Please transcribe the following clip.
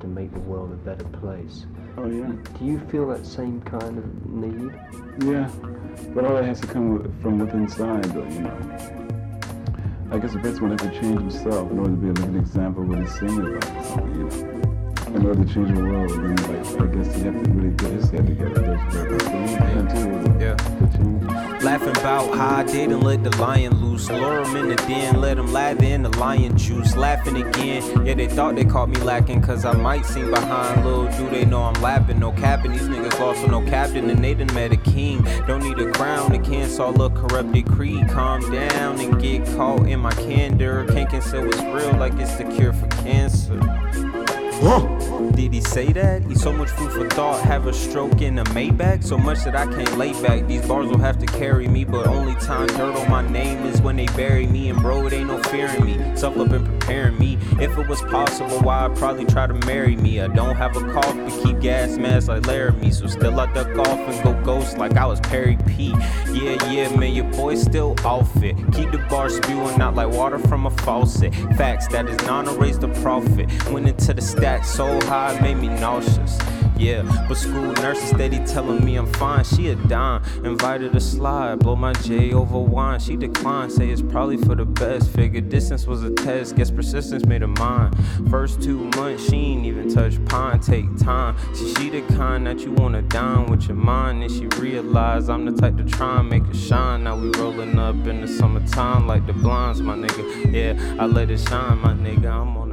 to make the world a better place. Oh yeah. Do you feel that same kind of need? Yeah, but all that has to come with, from within inside, though. You know. I guess the will have to change himself in order to be a living example of what he's saying about something, you know. In order to change the world, then like I guess he have to really get his head together. About how I didn't let the lion loose. Lure him in the den, let him lather in the lion juice. Laughing again, yeah, they thought they caught me lacking. Cause I might sing behind. Little do they know I'm lapping. No capping, these niggas lost with no captain. And they done met a king. Don't need a crown to cancel a corrupted creed. Calm down and get caught in my candor. Can't conceal what's real like it's the cure for cancer. Did he say that? Eat so much food for thought, have a stroke in a Maybach. So much that I can't lay back. These bars will have to carry me, but only time dirt on my name is when they bury me. And bro, it ain't no fearing me. Self up and preparing me. If it was possible, why I'd probably try to marry me. I don't have a cough, but keep gas masks like Laramie. So still I duck off and go ghost like I was Perry P. Yeah, yeah, man, your boy still off it. Keep the bar spewing out like water from a faucet. Facts that is non erase the profit. Went into the so high, made me nauseous. Yeah, but school nurse is steady telling me I'm fine. She a dime, invited a slide, blow my J over wine. She declined, say it's probably for the best. Figured distance was a test, guess persistence made her mine. First two months, she ain't even touch pine, take time. See, she the kind that you wanna dine with your mind. And she realized I'm the type to try and make it shine. Now we rolling up in the summertime like the blinds, my nigga. Yeah, I let it shine, my nigga. I'm on